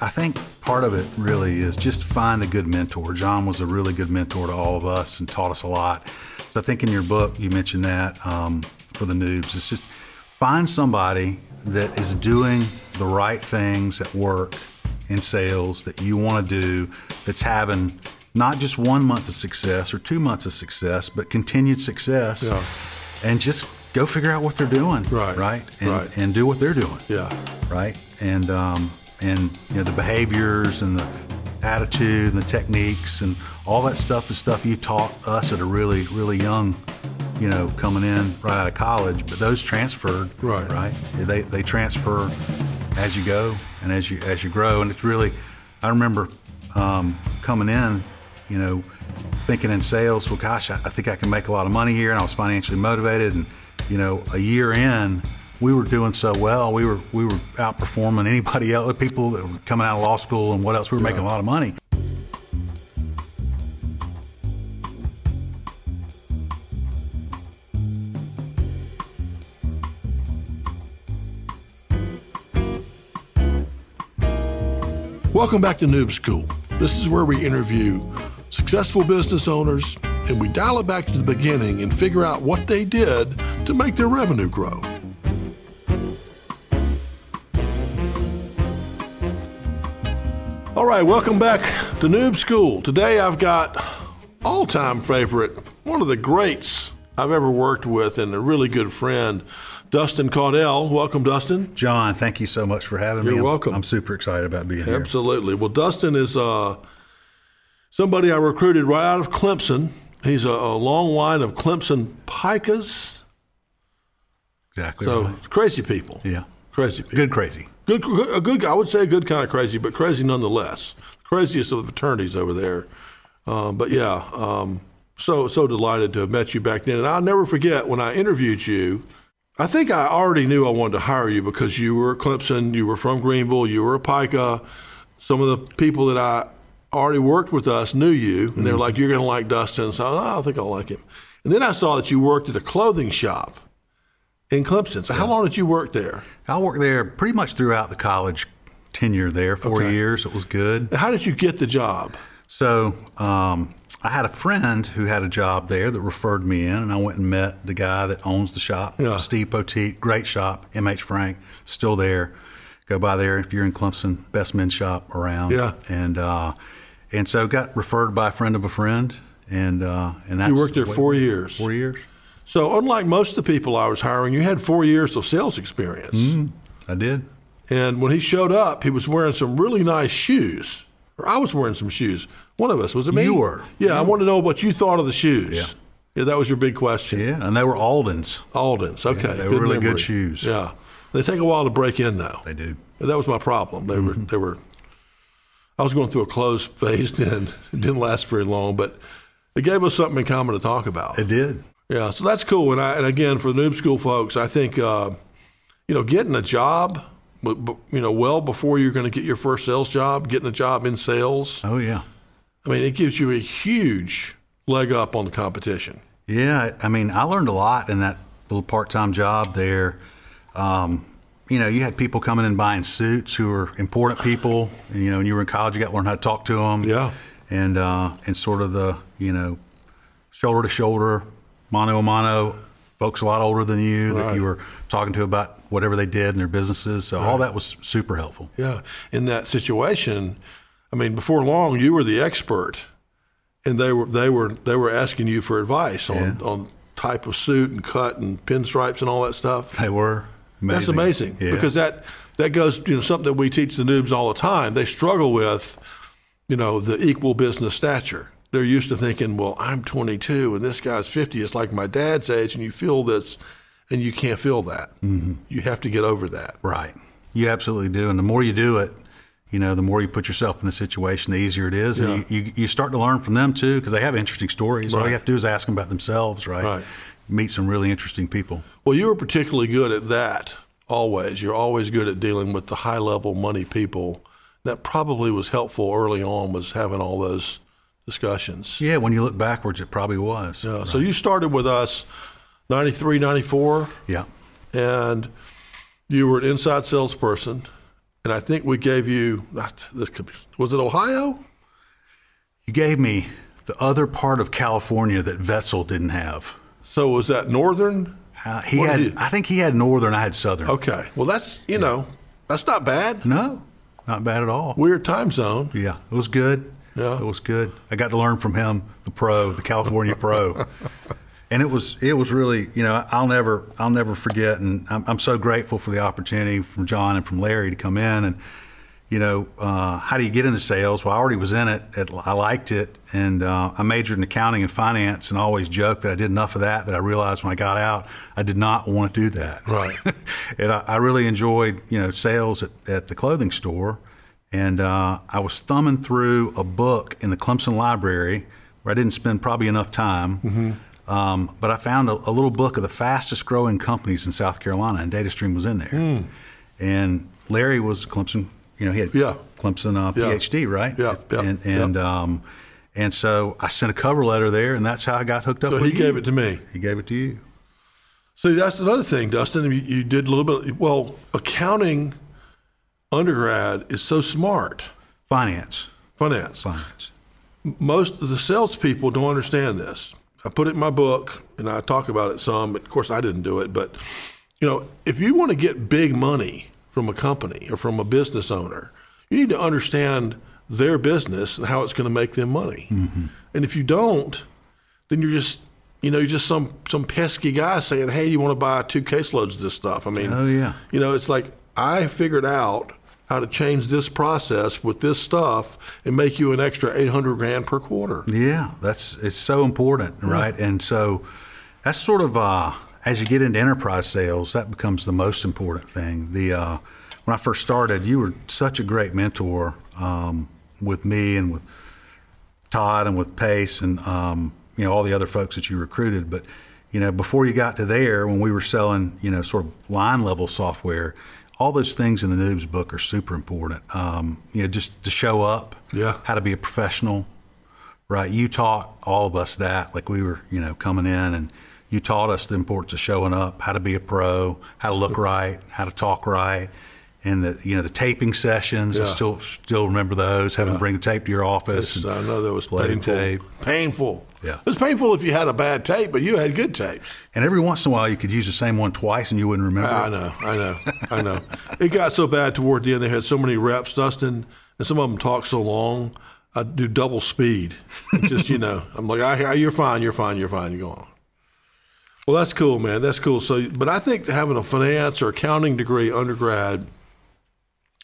I think part of it really is just find a good mentor. John was a really good mentor to all of us and taught us a lot. So I think in your book you mentioned that um, for the noobs. It's just find somebody that is doing the right things at work in sales that you want to do that's having not just one month of success or two months of success, but continued success. Yeah. And just go figure out what they're doing. Right. Right. And, Right. and do what they're doing Yeah. right? And um, and you know the behaviors and the attitude and the techniques and all that stuff is stuff you taught us at a really really young, you know, coming in right out of college. But those transferred, Right. Right? They they transfer as you go and as you as you grow. And it's really, I remember um, coming in, you know, thinking in sales. Well, gosh, I, I think I can make a lot of money here, and I was financially motivated. And you know, a year in, we were doing so well. We were we were outperforming anybody else, people that were coming out of law school and what else. We were making a lot of money. Welcome back to Noob School. This is where we interview successful business owners and we dial it back to the beginning and figure out what they did to make their revenue grow. All right, welcome back to Noob School. Today I've got all-time favorite, one of the greats I've ever worked with and a really good friend, Dustin Caudell. Welcome, Dustin. John, thank you so much for having me. You're welcome. I'm super excited about being here. Absolutely. Well, Dustin is uh, somebody I recruited right out of Clemson. He's a, a long line of Clemson Pikas. Exactly. So right. crazy people. Yeah. Crazy people. Good crazy. Good, a good. I would say a good kind of crazy, but crazy nonetheless. Craziest of the fraternities over there. Um, but yeah, um, so so delighted to have met you back then. And I'll never forget when I interviewed you. I think I already knew I wanted to hire you because you were Clemson, you were from Greenville, you were a Pica. Some of the people that I already worked with us knew you, and they were like, "You're going to like Dustin." So oh, I think I'll like him. And then I saw that you worked at a clothing shop in Clemson. So how long did you work there? I worked there pretty much throughout the college tenure there, four Okay. years. It was good. How did you get the job? So um, I had a friend who had a job there that referred me in, and I went and met the guy that owns the shop, Yeah. Steve Poteet. Great shop, MH Frank, still there. Go by there if you're in Clemson, best men's shop around. Yeah. And uh, and so got referred by a friend of a friend, and uh, and that's You worked there what- four years. Four years. So, unlike most of the people I was hiring, you had four years of sales experience. I did. And when he showed up, he was wearing some really nice shoes. Or I was wearing some shoes. One of us was it me? You were. Yeah, I want to know what you thought of the shoes. Yeah. Yeah, that was your big question. Yeah, and they were Aldens. Aldens. Okay, they were really good shoes. Yeah, they take a while to break in though. They do. That was my problem. They were Mm-hmm. they were. I was going through a clothes phase then. It didn't last very long, but it gave us something in common to talk about. It did. Yeah, so that's cool. And, I, and again, for the noob school folks, I think uh, you know getting a job, but, but, you know, well before you're going to get your first sales job, getting a job in sales. Oh yeah. I mean, it gives you a huge leg up on the competition. Yeah, I mean, I learned a lot in that little part-time job there. Um, you know, you had people coming in buying suits who were important people. And, you know, when you were in college, you got to learn how to talk to them. Yeah. And uh, and sort of the you know, shoulder to shoulder, mano a mano, folks a lot older than you that you were talking to about whatever they did in their businesses. So all that was super helpful. Yeah, in that situation, I mean, before long, you were the expert, and they were they were they were asking you for advice on on type of suit and cut and pinstripes and all that stuff. They were amazing. That's amazing Yeah. because that that goes you know something that we teach the noobs all the time. They struggle with, you know, the equal business stature. They're used to thinking, well, I'm 22 and this guy's 50. It's like my dad's age, and you feel this, and you can't feel that. Mm-hmm. You have to get over that. Right. You absolutely do. And the more you do it, you know, the more you put yourself in the situation, the easier it is. And you, you, you start to learn from them too, because they have interesting stories. All you have to do is ask them about themselves, right? Right. Meet some really interesting people. Well, you were particularly good at that always. You're always good at dealing with the high level money people. That probably was helpful early on, was having all those discussions. Yeah, when you look backwards, it probably was. Yeah. So you started with us 93, 94, Yeah. and you were an inside salesperson. and I think we gave you not this could be, was it Ohio? You gave me the other part of California that Vetzel didn't have. So was that northern? Uh, he What had, I think he had northern. I had southern. Okay, well that's you know that's not bad. No, not bad at all. Weird time zone. Yeah, it was good. Yeah. it was good. I got to learn from him, the pro, the California pro, and it was it was really you know I'll never I'll never forget, and I'm, I'm so grateful for the opportunity from John and from Larry to come in and you know uh, how do you get into sales? Well, I already was in it. it I liked it, and uh, I majored in accounting and finance, and always joked that I did enough of that that I realized when I got out I did not want to do that. Right. and I, I really enjoyed, you know, sales at, at the clothing store. And uh, I was thumbing through a book in the Clemson Library where I didn't spend probably enough time. Um, but I found a, a little book of the fastest growing companies in South Carolina, and DataStream was in there. And Larry was Clemson, you know, he had Yeah. Clemson uh, Yeah. PhD, right? Yeah, yeah, And, and, um, and so I sent a cover letter there, and that's how I got hooked up So with he you. gave it to me. He gave it to you. See, that's another thing, Dustin. You, you did a little bit. Well, accounting undergrad is so smart. Finance. Finance. Finance. Most of the salespeople don't understand this. I put it in my book, and I talk about it some. But of course, I didn't do it, but you know, if you want to get big money from a company or from a business owner, you need to understand their business and how it's going to make them money. Mm-hmm. And if you don't, then you're just you know you're just some some pesky guy saying, "Hey, you want to buy two caseloads of this stuff?" I mean, Oh, yeah. you know, it's like I figured out how to change this process with this stuff and make you an extra 800 grand per quarter. Yeah, that's it's so important, right? And so that's sort of uh, as you get into enterprise sales, that becomes the most important thing. The uh, when I first started, you were such a great mentor um, with me and with Todd and with Pace and um, you know all the other folks that you recruited. But you know before you got to there, when we were selling you know sort of line level software, all those things in the Noobs book are super important. Um, you know just to show up, Yeah. how to be a professional, right? You taught all of us that, like we were you know coming in and. You taught us the importance of showing up, how to be a pro, how to look right, how to talk right, and the you know the taping sessions. I still still remember those. Having to bring the tape to your office. Yes, I know that was painful. tape. Painful. Yeah. It was painful if you had a bad tape, but you had good tapes. And every once in a while, you could use the same one twice, and you wouldn't remember. I it. know, I know, I know. It got so bad toward the end. They had so many reps, Dustin, and some of them talk so long. I do double speed. Just you know, I'm like, I, I, you're fine, you're fine, you're fine. You go on. Well, that's cool, man. That's cool. So, but I think having a finance or accounting degree undergrad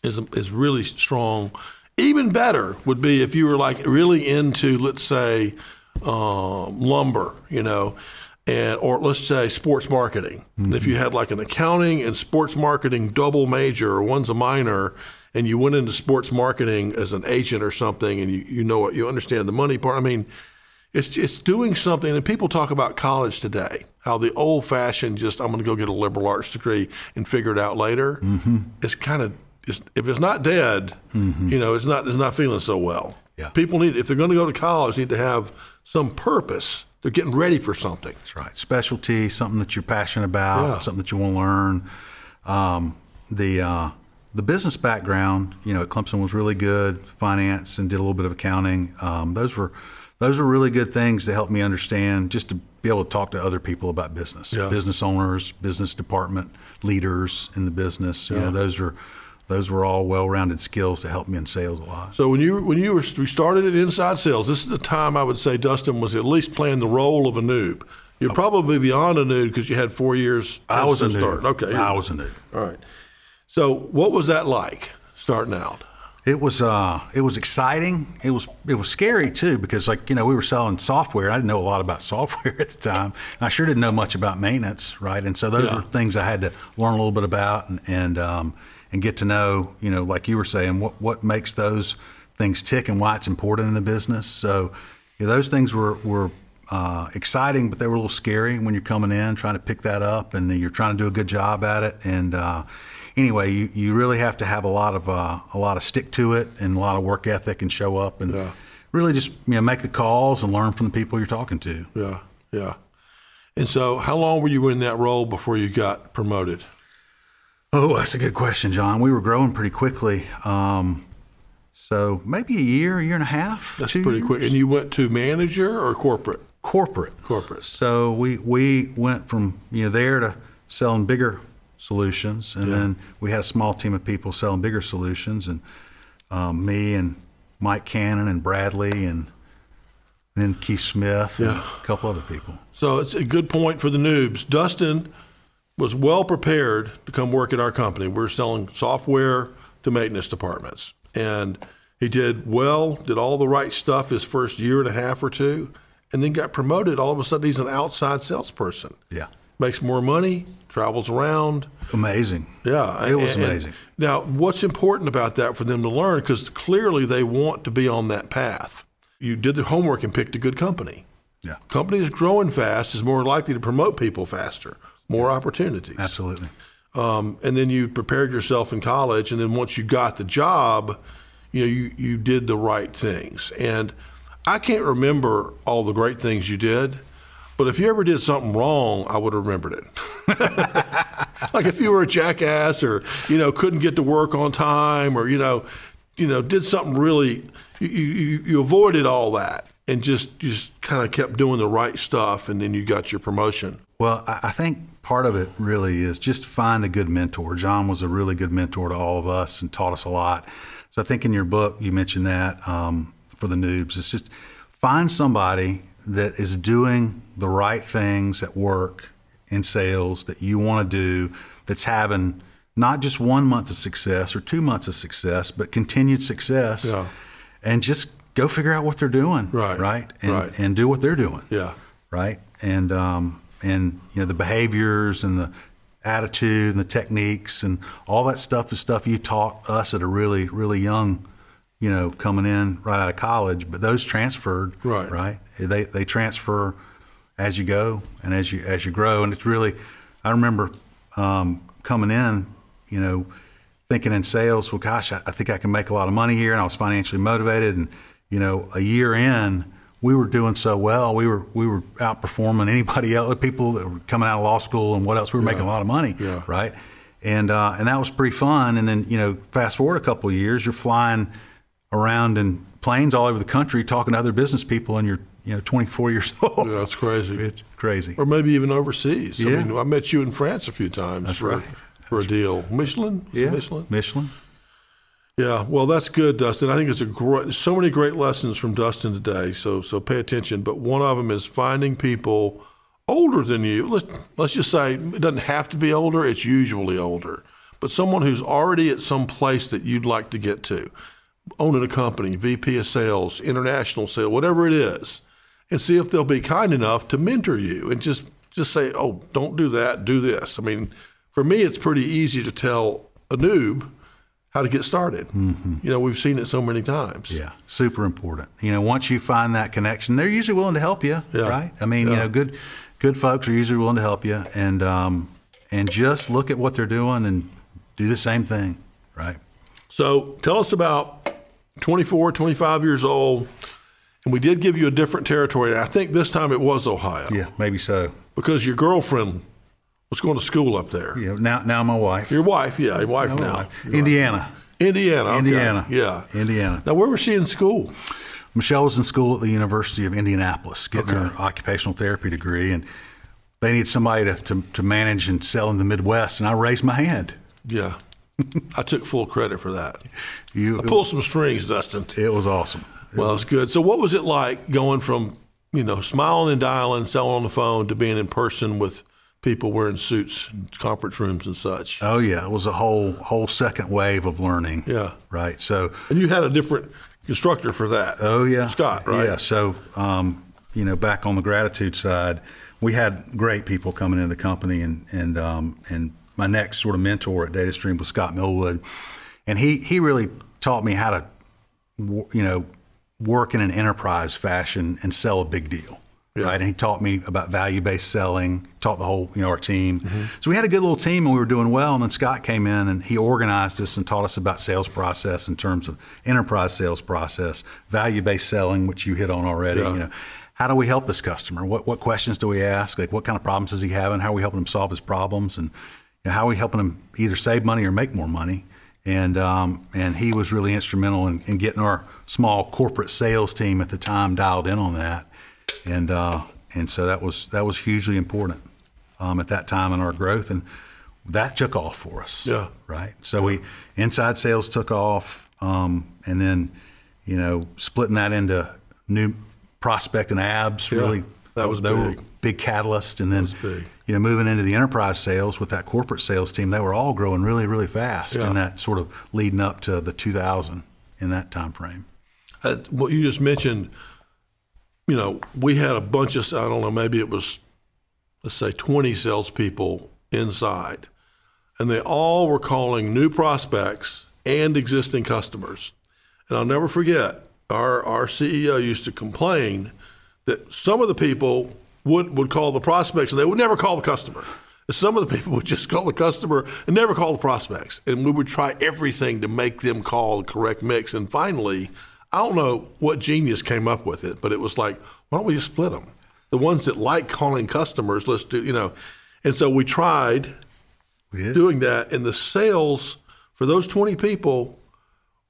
is is really strong. Even better would be if you were like really into, let's say, um, lumber, you know, and or let's say sports marketing. If you had like an accounting and sports marketing double major, or one's a minor, and you went into sports marketing as an agent or something, and you you know what you understand the money part. I mean, it's it's doing something. And people talk about college today, how the old fashioned just I'm going to go get a liberal arts degree and figure it out later. Mm-hmm. It's kind of it's, if it's not dead, you know, it's not it's not feeling so well. Yeah. People need if they're going to go to college, need to have some purpose. They're getting ready for something. That's right. Specialty, something that you're passionate about, Yeah. something that you want to learn. Um, the uh, the business background, you know, at Clemson was really good. Finance and did a little bit of accounting. Um, those were those were really good things to help me understand, just to be able to talk to other people about business, Yeah. business owners, business department leaders in the business. You know, those are those were all well-rounded skills to help me in sales a lot. So when you when you were we started at inside sales, this is the time I would say Dustin was at least playing the role of a noob. You're probably beyond a noob because you had four years. I was a head start. noob. Okay, I was a noob. All right. So what was that like starting out? It was uh, it was exciting. It was it was scary too because like you know we were selling software. I didn't know a lot about software at the time. And I sure didn't know much about maintenance, right? And so those Yeah. were things I had to learn a little bit about and and um, and get to know. You know, like you were saying, what what makes those things tick and why it's important in the business. So know, those things were were uh, exciting, but they were a little scary when you're coming in trying to pick that up and you're trying to do a good job at it. And uh, anyway, you, you really have to have a lot of uh, a lot of stick to it and a lot of work ethic and show up and Yeah. really just you know make the calls and learn from the people you're talking to. Yeah, yeah. And so, how long were you in that role before you got promoted? Oh, that's a good question, John. We were growing pretty quickly. Um, so maybe a year, a year and a half. That's pretty years? quick. And you went to manager or corporate? Corporate. Corporate. So we we went from you know there to selling bigger solutions, and then we had a small team of people selling bigger solutions, and um, me and Mike Cannon and Bradley and then Keith Smith and Yeah. a couple other people. So it's a good point for the noobs. Dustin was well prepared to come work at our company. We're selling software to maintenance departments. And he did well, did all the right stuff his first year and a half or two, and then got promoted. All of a sudden, he's an outside salesperson. Yeah, Makes more money, travels around. amazing. Yeah, It was and- and amazing. now, what's important about that for them to learn? Because clearly they want to be on that path. You did the homework and picked a good company. Yeah, Company is growing fast is more likely to promote people faster, more opportunities. absolutely. Um, and then you prepared yourself in college, and then once you got the job, you know you you did the right things. And I can't remember all the great things you did, but if you ever did something wrong, I would have remembered it. like if you were a jackass, or you know couldn't get to work on time, or you know you know did something really you you, you avoided all that and just just kind of kept doing the right stuff, and then you got your promotion. Well, I think part of it really is just find a good mentor. John was a really good mentor to all of us and taught us a lot. So I think in your book you mentioned that um, for the noobs. It's just find somebody that is doing the right things at work in sales that you want to do. That's having not just one month of success or two months of success, but continued success. Yeah. And just go figure out what they're doing. Right. Right. And, Right. and do what they're doing Yeah. right? And um, and you know the behaviors and the attitude and the techniques and all that stuff is stuff you taught us at a really really young, you know, coming in right out of college. But those transferred, Right. Right? They they transfer as you go and as you as you grow. And it's really, I remember um, coming in, you know, thinking in sales, well, gosh, I, I think I can make a lot of money here, and I was financially motivated. And you know, a year in, we were doing so well. We were we were outperforming anybody else, people that were coming out of law school and what else. We were making a lot of money, Yeah. right? And uh, and that was pretty fun. And then you know, fast forward a couple of years, you're flying around in planes all over the country, talking to other business people, and you're you know 24 years old. Yeah, that's crazy. It's crazy. or maybe even overseas. I Yeah. mean, I met you in France a few times for, right. for a deal. Michelin? Yeah, Michelin? Michelin. Yeah, well, that's good, Dustin. I think it's a great, so many great lessons from Dustin today. So, so pay attention. But one of them is finding people older than you. Let's let's just say it doesn't have to be older. It's usually older, but someone who's already at some place that you'd like to get to, owning a company, VP of sales, international sales, whatever it is, and see if they'll be kind enough to mentor you and just just say, "Oh, don't do that. Do this." I mean, for me, it's pretty easy to tell a noob how to get started. You know, we've seen it so many times. Yeah, super important. You know, once you find that connection, they're usually willing to help you, Yeah. right? I mean, you know, good good folks are usually willing to help you, and um, and just look at what they're doing and do the same thing, right? So tell us about 24, 25 years old. And we did give you a different territory. I think this time it was Ohio Yeah, maybe so. because your girlfriend was going to school up there. Yeah, now now my wife, Your wife, yeah, your wife now. Indiana, Indiana. okay. Indiana, Yeah. Indiana. Now, where was she in school? Michelle was in school at the University of Indianapolis, getting her occupational therapy degree, and they need somebody to, to, to manage and sell in the Midwest, and I raised my hand. Yeah. I took full credit for that. You, Pull some strings, Dustin. it was awesome. Well, it's good. So, what was it like going from, you know, smiling and dialing, selling on the phone to being in person with people wearing suits, in conference rooms, and such? Oh yeah, it was a whole whole second wave of learning. Yeah. Right. So And you had a different instructor for that. Oh yeah, Scott, right? Yeah. So um, you know, back on the gratitude side, we had great people coming into the company, and and um, and my next sort of mentor at DataStream was Scott Millwood, and he he really taught me how to, you know, work in an enterprise fashion and sell a big deal. Right, and he taught me about value-based selling. Taught the whole, you know, our team. So we had a good little team, and we were doing well. And then Scott came in, and he organized us and taught us about sales process in terms of enterprise sales process, value-based selling, which you hit on already. Yeah. You know, how do we help this customer? What what questions do we ask? Like, what kind of problems is he having? How are we helping him solve his problems? And you know, how are we helping him either save money or make more money? And um, and he was really instrumental in, in, getting our small corporate sales team at the time dialed in on that, and uh, and so that was that was hugely important um, at that time in our growth, and that took off for us. Yeah. Right. So we inside sales took off, um, and then you know splitting that into new prospect and abs Yeah, really that was they were big. big catalyst, and then you know moving into the enterprise sales with that corporate sales team, they were all growing really really fast, Yeah. and that sort of leading up to the 2000 in that time frame. Uh, what you just mentioned, you know, we had a bunch of, I don't know, maybe it was, let's say, 20 salespeople inside, and they all were calling new prospects and existing customers. And I'll never forget, our, our CEO used to complain that some of the people would, would call the prospects and they would never call the customer. Some of the people would just call the customer and never call the prospects. And we would try everything to make them call the correct mix. And finally, I don't know what genius came up with it, but it was like, why don't we just split them? The ones that like calling customers, let's do, you know. And so we tried did. doing that, and the sales for those 20 people,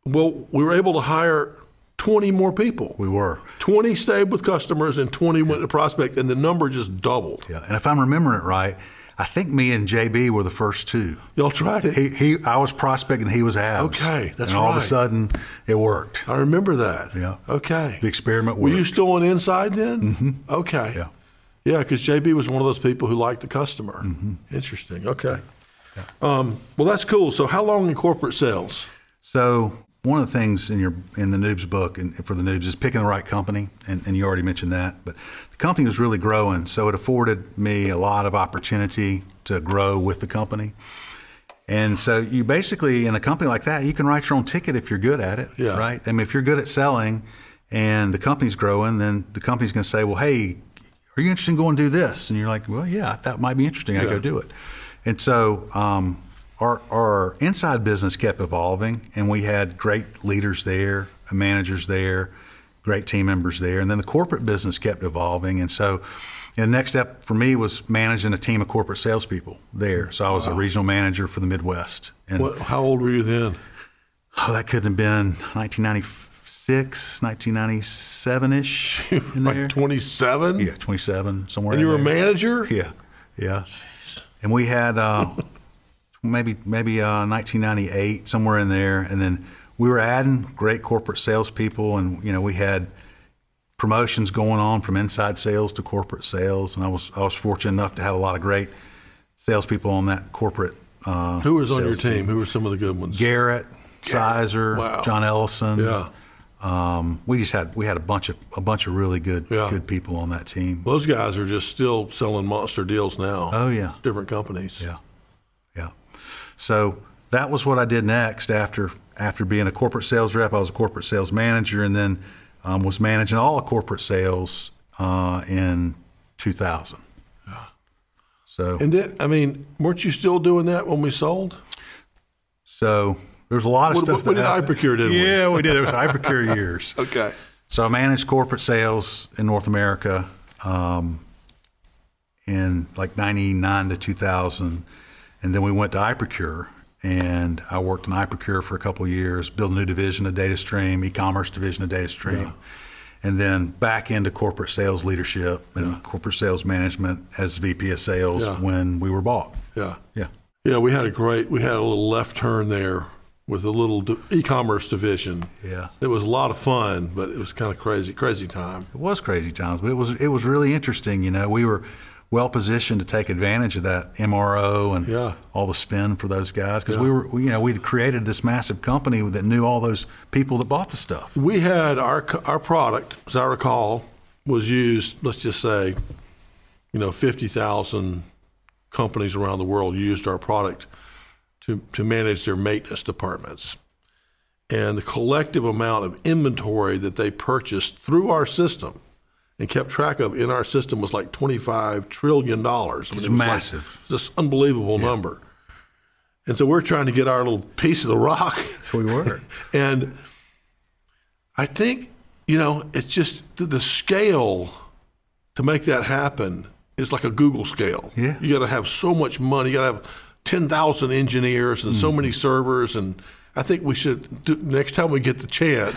well, we were able to hire 20 more people. We were. 20 stayed with customers and 20 went to prospect, and the number just doubled. Yeah, and if I'm remembering it right, I think me and JB were the first two. Y'all tried it? He, he I was prospecting, he was abs. Okay, that's and all of a sudden it worked. I remember that. Yeah. Okay. The experiment Were you still on inside then? Mm-hmm. Okay. Yeah. Yeah, because JB was one of those people who liked the customer. Mm-hmm. Interesting. Okay. Um, well, that's cool. So, how long in corporate sales? So one of the things in your in the noobs book and for the noobs is picking the right company, and, and you already mentioned that. But the company was really growing, so it afforded me a lot of opportunity to grow with the company. And so you basically in a company like that, you can write your own ticket if you're good at it, Yeah. right? I mean, if you're good at selling, and the company's growing, then the company's going to say, "Well, hey, are you interested in going to do this?" And you're like, "Well, yeah, that might be interesting. I go do it." And so um, our our inside business kept evolving, and we had great leaders there, managers there, great team members there, and then the corporate business kept evolving. And so, the next step for me was managing a team of corporate salespeople there. So I was a regional manager for the Midwest, and What, how old were you then? oh, that couldn't have been 1996, 1997 ish. Like 27? Yeah, 27 somewhere. And you were a manager? Yeah, yeah. And we had uh, maybe maybe uh, 1998 somewhere in there, and then we were adding great corporate salespeople, and you know we had promotions going on from inside sales to corporate sales, and I was I was fortunate enough to have a lot of great salespeople on that corporate. Uh, Who was on your sales team? Who were some of the good ones? Garrett, Sizer, Wow. John Ellison. Yeah. Um, we just had we had a bunch of a bunch of really good Yeah. good people on that team. Those guys are just still selling monster deals now. Oh yeah. Different companies. Yeah. So that was what I did next after after being a corporate sales rep. I was a corporate sales manager, and then um, was managing all of corporate sales uh, in 2000. So And then, I mean, weren't you still doing that when we sold? so there's a lot of What- stuff. what- what that did. iProcure, didn't we? Yeah, we did. It was iProcure years. Okay. So I managed corporate sales in North America um, in like 99 to 2000. And then we went to iProcure and I worked in iProcure for a couple of years, built a new division of DataStream, e-commerce division of DataStream. And then back into corporate sales leadership and corporate sales management as VP of sales Yeah. when we were bought. Yeah. Yeah. Yeah, we had a great, we had a little left turn there with a little e-commerce division. Yeah. It was a lot of fun, but it was kind of crazy, crazy time. It was crazy times, but it was it was really interesting. You know, we were well positioned to take advantage of that MRO and Yeah. all the spin for those guys because we were, we, you know, we'd created this massive company that knew all those people that bought the stuff. We had our our product, as I recall, was used. Let's just say, you know, fifty thousand companies around the world used our product to to manage their maintenance departments, and the collective amount of inventory that they purchased through our system and kept track of in our system was like twenty five trillion dollars. I mean, It's it like- massive. it's this unbelievable number. And so we're trying to get our little piece of the rock. So we were. And I think, you know, it's just the, the scale to make that happen is like a Google scale. Yeah. You got to have so much money. You got to have ten thousand engineers and so Mm-hmm. many servers, and I think we should do, next time we get the chance,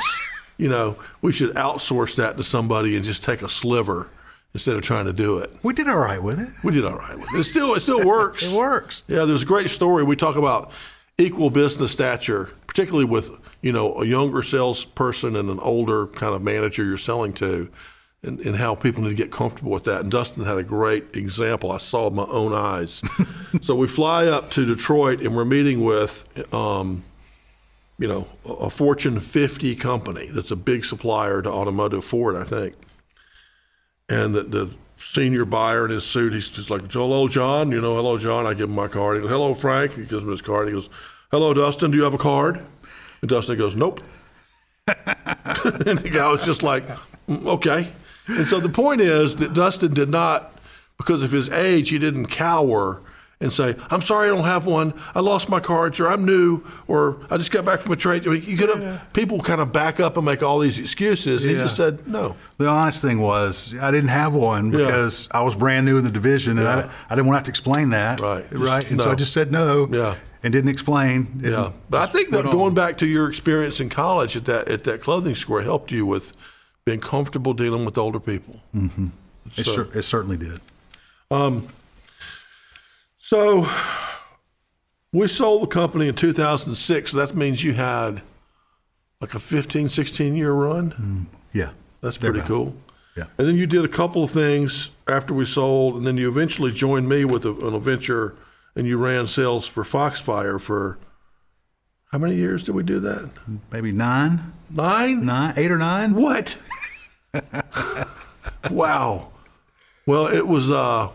you know, we should outsource that to somebody and just take a sliver instead of trying to do it. We did all right with it. We did all right with it. It still it still works. It works. Yeah, there's a great story. We talk about equal business stature, particularly with you know a younger salesperson and an older kind of manager you're selling to, and, and how people need to get comfortable with that. And Dustin had a great example. I saw with my own eyes. so we fly up to Detroit and we're meeting with. Um, you know, a Fortune 50 company that's a big supplier to automotive Ford, I think. And the, the senior buyer in his suit, he's just like, hello, John. You know, hello, John. I give him my card. He goes, hello, Frank. He gives him his card. He goes, hello, Dustin. Do you have a card? And Dustin goes, nope. and the guy was just like, "Mm, okay. And so the point is that Dustin did not, because of his age, he didn't cower and say, I'm sorry I don't have one. I lost my cards, or I'm new, or I just got back from a trade. I mean, you could have people kind of back up and make all these excuses. He just said, no. The honest thing was, I didn't have one because I was brand new in the division, and Yeah. I, I didn't want to have to explain that. Right. Right. And so I just said no. Yeah. And didn't explain. and Yeah, but I think that going on. back to your experience in college at that at that clothing store helped you with being comfortable dealing with older people. Mm-hmm. it, cer- it certainly did. Um, So we sold the company in 2006. So that means you had like a 15, 16 year run. Yeah. That's pretty cool. Yeah. And then you did a couple of things after we sold, and then you eventually joined me with a, an adventure, and you ran sales for Foxfire for how many years did we do that? Maybe nine, Nine? nine, eight or nine. What? wow. Well, it was. Uh,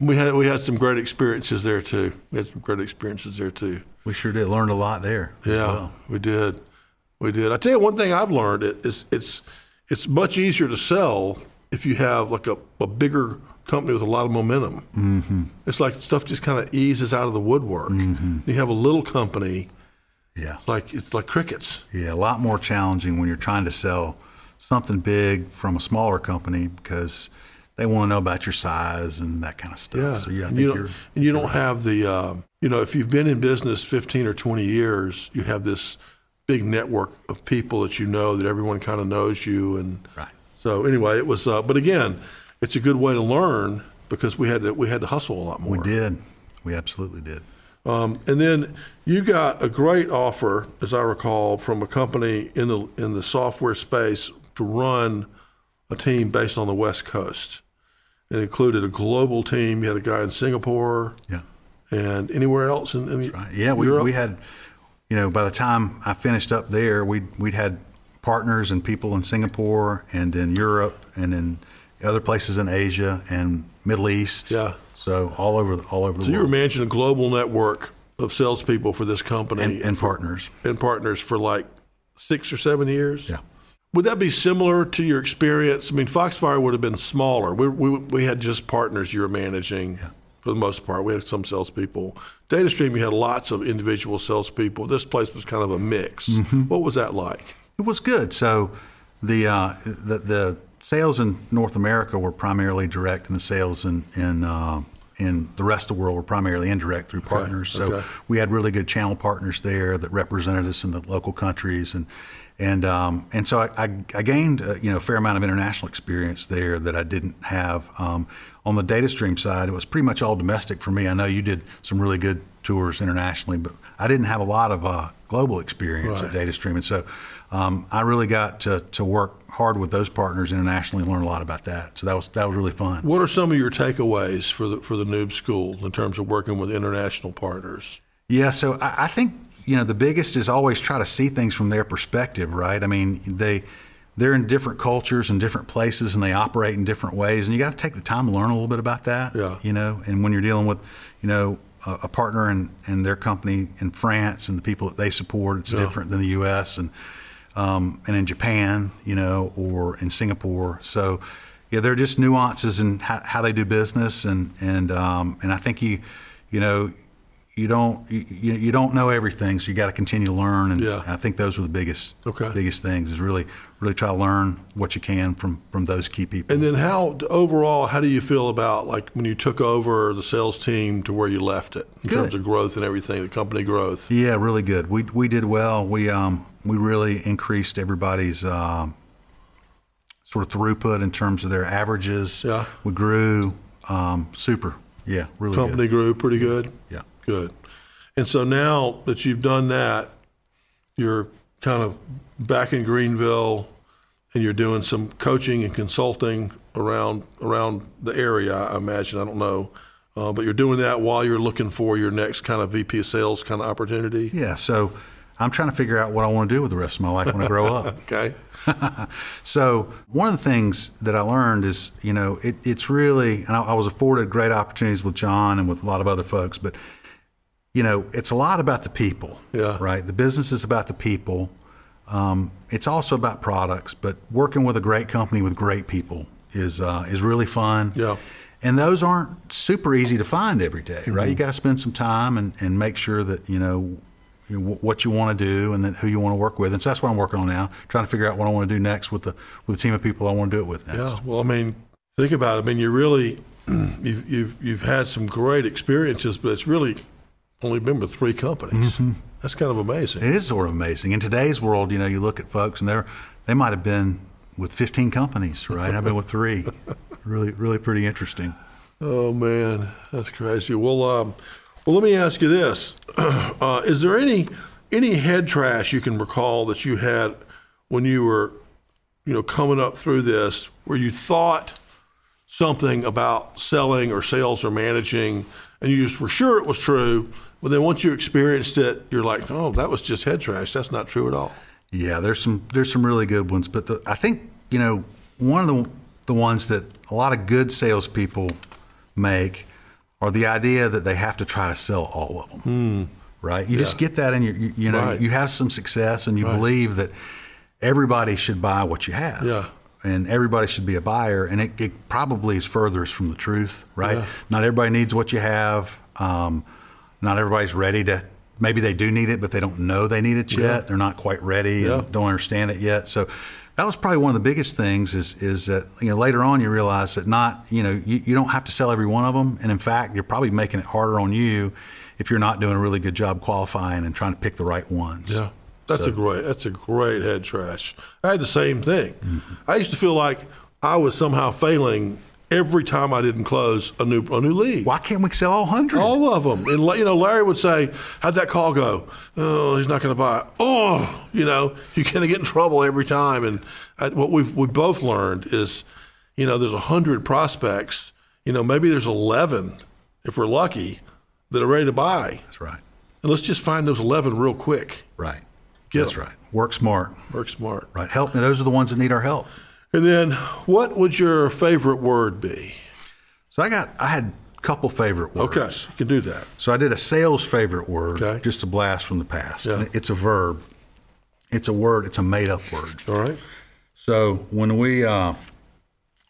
we had we had some great experiences there too. We had some great experiences there too. We sure did. Learned a lot there. Yeah, well. we did. We did. I tell you one thing I've learned it is it's it's much easier to sell if you have like a, a bigger company with a lot of momentum. Mm-hmm. It's like stuff just kind of eases out of the woodwork. You have a little company, Yeah. it's like it's like crickets. Yeah. A lot more challenging when you're trying to sell something big from a smaller company because they want to know about your size and that kind of stuff. Yeah, So yeah, I and think you don't, and you don't have the, um, you know, if you've been in business 15 or 20 years, you have this big network of people that you know that everyone kind of knows you, and Right. so anyway, it was. Uh, but again, it's a good way to learn because we had to we had to hustle a lot more. We did. We absolutely did. Um, and then you got a great offer, as I recall, from a company in the in the software space to run a team based on the West Coast. It included a global team. You had a guy in Singapore Yeah. and anywhere else in, in Right. Yeah, we, Europe? we had, you know, by the time I finished up there, we'd, we'd had partners and people in Singapore and in Europe and in other places in Asia and Middle East. Yeah. So all over the, all over the So you were managing a global network of salespeople for this company and, and partners. and partners for like six or seven years. Yeah. Would that be similar to your experience? I mean, Foxfire would have been smaller. We, we, we had just partners you were managing for the most part. We had some salespeople. DataStream, you had lots of individual salespeople. This place was kind of a mix. Mm-hmm. What was that like? It was good. So the, uh, the, the sales in North America were primarily direct and the sales in, in, uh, in the rest of the world were primarily indirect through partners. So okay. we had really good channel partners there that represented us in the local countries, and and um, and so I, I, I gained uh, you know a fair amount of international experience there that I didn't have um, on the DataStream side. It was pretty much all domestic for me. I know you did some really good tours internationally, but I didn't have a lot of uh, global experience at data DataStream, and so um, I really got to, to work hard with those partners internationally and learn a lot about that. So that was that was really fun. What are some of your takeaways for the for the noob school in terms of working with international partners? Yeah, so I, I think you know the biggest is always try to see things from their perspective, right? I mean, they they're in different cultures and different places, and they operate in different ways, and you got to take the time to learn a little bit about that. Yeah. You know, and when you're dealing with, you know, a, a partner and and their company in France and the people that they support, it's different than the U.S. and um, and in Japan, you know, or in Singapore. So, yeah, there are just nuances in how, how they do business, and and um, and I think you, you know, you don't you, you don't know everything, so you got to continue to learn. And Yeah. I think those are the biggest Okay. biggest things is really really try to learn what you can from from those key people. And then how overall, how do you feel about like when you took over the sales team to where you left it in Good. terms of growth and everything, the company growth? Yeah, really good. We we did well. We um we really increased everybody's um, sort of throughput in terms of their averages. Yeah. We grew um, super. Yeah, really good. Company grew pretty good. good. Yeah. Good. And so now that you've done that, you're kind of back in Greenville and you're doing some coaching and consulting around around the area, I imagine. I don't know. Uh, but you're doing that while you're looking for your next kind of VP of sales kind of opportunity. Yeah. So I'm trying to figure out what I want to do with the rest of my life when I grow up. Okay. So one of the things that I learned is, you know, it, it's really, and I, I was afforded great opportunities with John and with a lot of other folks, but you know, it's a lot about the people. Yeah. Right. The business is about the people. Um, it's also about products, but working with a great company with great people is uh, is really fun. Yeah. And those aren't super easy to find every day, right? Mm-hmm. You got to spend some time and, and make sure that you know what you want to do and then who you want to work with. And so that's what I'm working on now, trying to figure out what I want to do next with the with the team of people I want to do it with next. Yeah. Well, I mean, think about it. I mean, you really, you've, you've, you've had some great experiences, but it's really only been with three companies. Mm-hmm. That's kind of amazing. It is sort of amazing. In today's world, you know, you look at folks and they're they might have been with 15 companies, right? I've been with three. Really, really pretty interesting. Oh man, that's crazy. Well, um, well, let me ask you this: uh, Is there any any head trash you can recall that you had when you were, you know, coming up through this, where you thought something about selling or sales or managing, and you just were sure it was true, but then once you experienced it, you're like, oh, that was just head trash. That's not true at all. Yeah, there's some there's some really good ones, but the, I think you know one of the the ones that a lot of good salespeople make are the idea that they have to try to sell all of them. Right? You just get that in your you, you know Right. you have some success and you believe that everybody should buy what you have. Yeah. And everybody should be a buyer, and it, it probably is furthest from the truth, right? Yeah. Not everybody needs what you have. Um, not everybody's ready to. Maybe they do need it, but they don't know they need it yet. They're not quite ready Yeah. and don't understand it yet. So that was probably one of the biggest things. Is is that you know later on you realize that not you know you, you don't have to sell every one of them, and in fact you're probably making it harder on you if you're not doing a really good job qualifying and trying to pick the right ones. Yeah, that's a great that's a great head trash. I had the same thing. Mm-hmm. I used to feel like I was somehow failing every time I didn't close a new a new lead. Why can't we sell all hundred? All of them, and you know, Larry would say, "How'd that call go? Oh, he's not going to buy. it. Oh, you know, you're going to get in trouble every time." And I, what we've we both learned is, you know, there's a hundred prospects. You know, maybe there's eleven if we're lucky that are ready to buy, That's right. and let's just find those eleven real quick. Right. Get That's 'em. right. Work smart. Work smart. Right. Help. Me. Those are the ones that need our help. And then, what would your favorite word be? So I got I had a couple favorite words. Okay, you can do that. So I did a sales favorite word, Okay. just a blast from the past. Yeah. It's a verb. It's a word. It's a made up word. All right. So when we uh,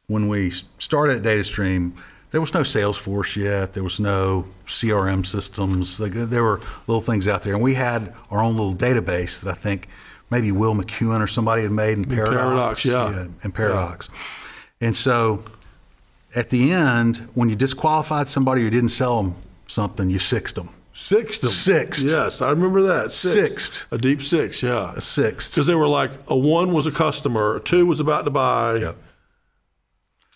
when we started at DataStream, there was no Salesforce yet. There was no CRM systems. Like, There were little things out there, and we had our own little database that I think maybe Will McEwen or somebody had made in Paradox. Paradox, yeah. in Paradox. And so at the end, when you disqualified somebody or didn't sell them something, you sixed them. Sixth. Sixth. Yes, I remember that. Sixth. A deep six, yeah. A sixth. Because they were like a one was a customer, a two was about to buy, Yep.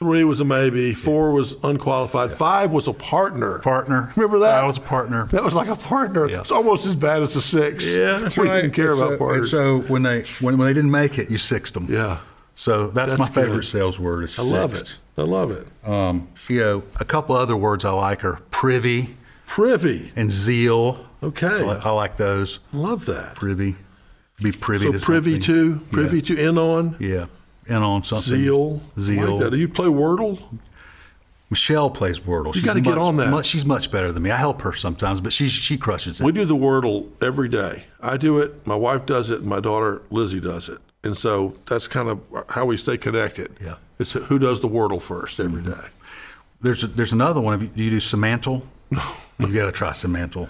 Three was a maybe, four was unqualified, five was a partner. Partner. Remember that? I was a partner. That was like a partner. Yeah. It's almost as bad as a six. Yeah, that's we didn't care And so- about partners. And so when they when, when they didn't make it, you sixed them. yeah, So that's, That's my favorite sales word. Is I love sixed. it. I love it. Um, you know, a couple other words I like are privy Privy. and zeal. Okay. I, li- I like those. Love that. Privy, be privy So to privy something. to, privy to, in on, Yeah, and on something. zeal. Zeal. Like. Do you play Wordle? Michelle plays Wordle. She's gotta get on that. Much, she's much better than me. I help her sometimes, but she she crushes it. We do the Wordle every day. I do it. My wife does it. And my daughter Lizzie does it. And so that's kind of how we stay connected. Yeah. It's who does the Wordle first every mm-hmm. day. There's a, there's another one. You- Do you do Semantle? you got to try Semantle.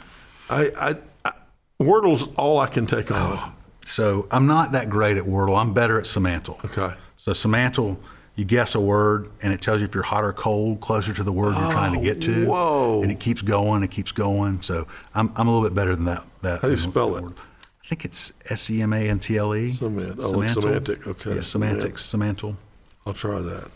I, I, I Wordle's all I can take on. Oh, So I'm not that great at Wordle. I'm better at Semantle. Okay. So Semantle, you guess a word, and it tells you if you're hot or cold, closer to the word you're trying to oh, get to. whoa. And it keeps going. It keeps going. So I'm, I'm a little bit better than that. that How do you spell it? I think it's S E M A N T L E. Semant- oh, like semantic, okay. Yeah, semantics, Semantle. I'll try that.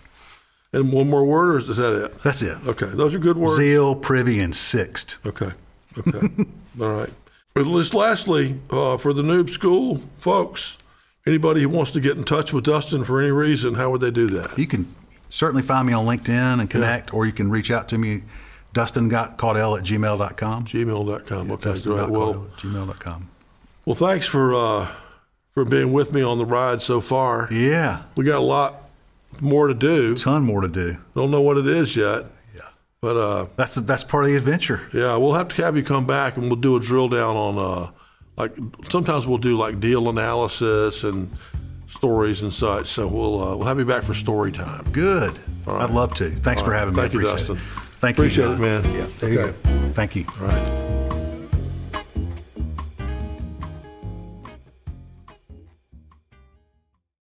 And one more word, or is that it? That's it. Okay, those are good words. Zeal, privy, and sixt. Okay. Okay. All right. At least lastly, uh, for the noob school folks, anybody who wants to get in touch with Dustin for any reason, how would they do that? You can certainly find me on LinkedIn and connect, or you can reach out to me, dustingotcaudell at gmail.com. Gmail.com. Okay. Dustin Great. Well, Caudell at gmail.com. well, thanks for uh, for being with me on the ride so far. Yeah, We got a lot more to do. A ton more to do. Don't know what it is yet, Yeah. But uh, That's that's part of the adventure. yeah, we'll have to have you come back and we'll do a drill down on uh, like sometimes we'll do like deal analysis and stories and such. So we'll uh, we'll have you back for story time. Good. I'd love to. Thanks for having me. Thank you, I appreciate Dustin. It. Thank you. Appreciate it, man. Yeah, there you go. Thank you. All right.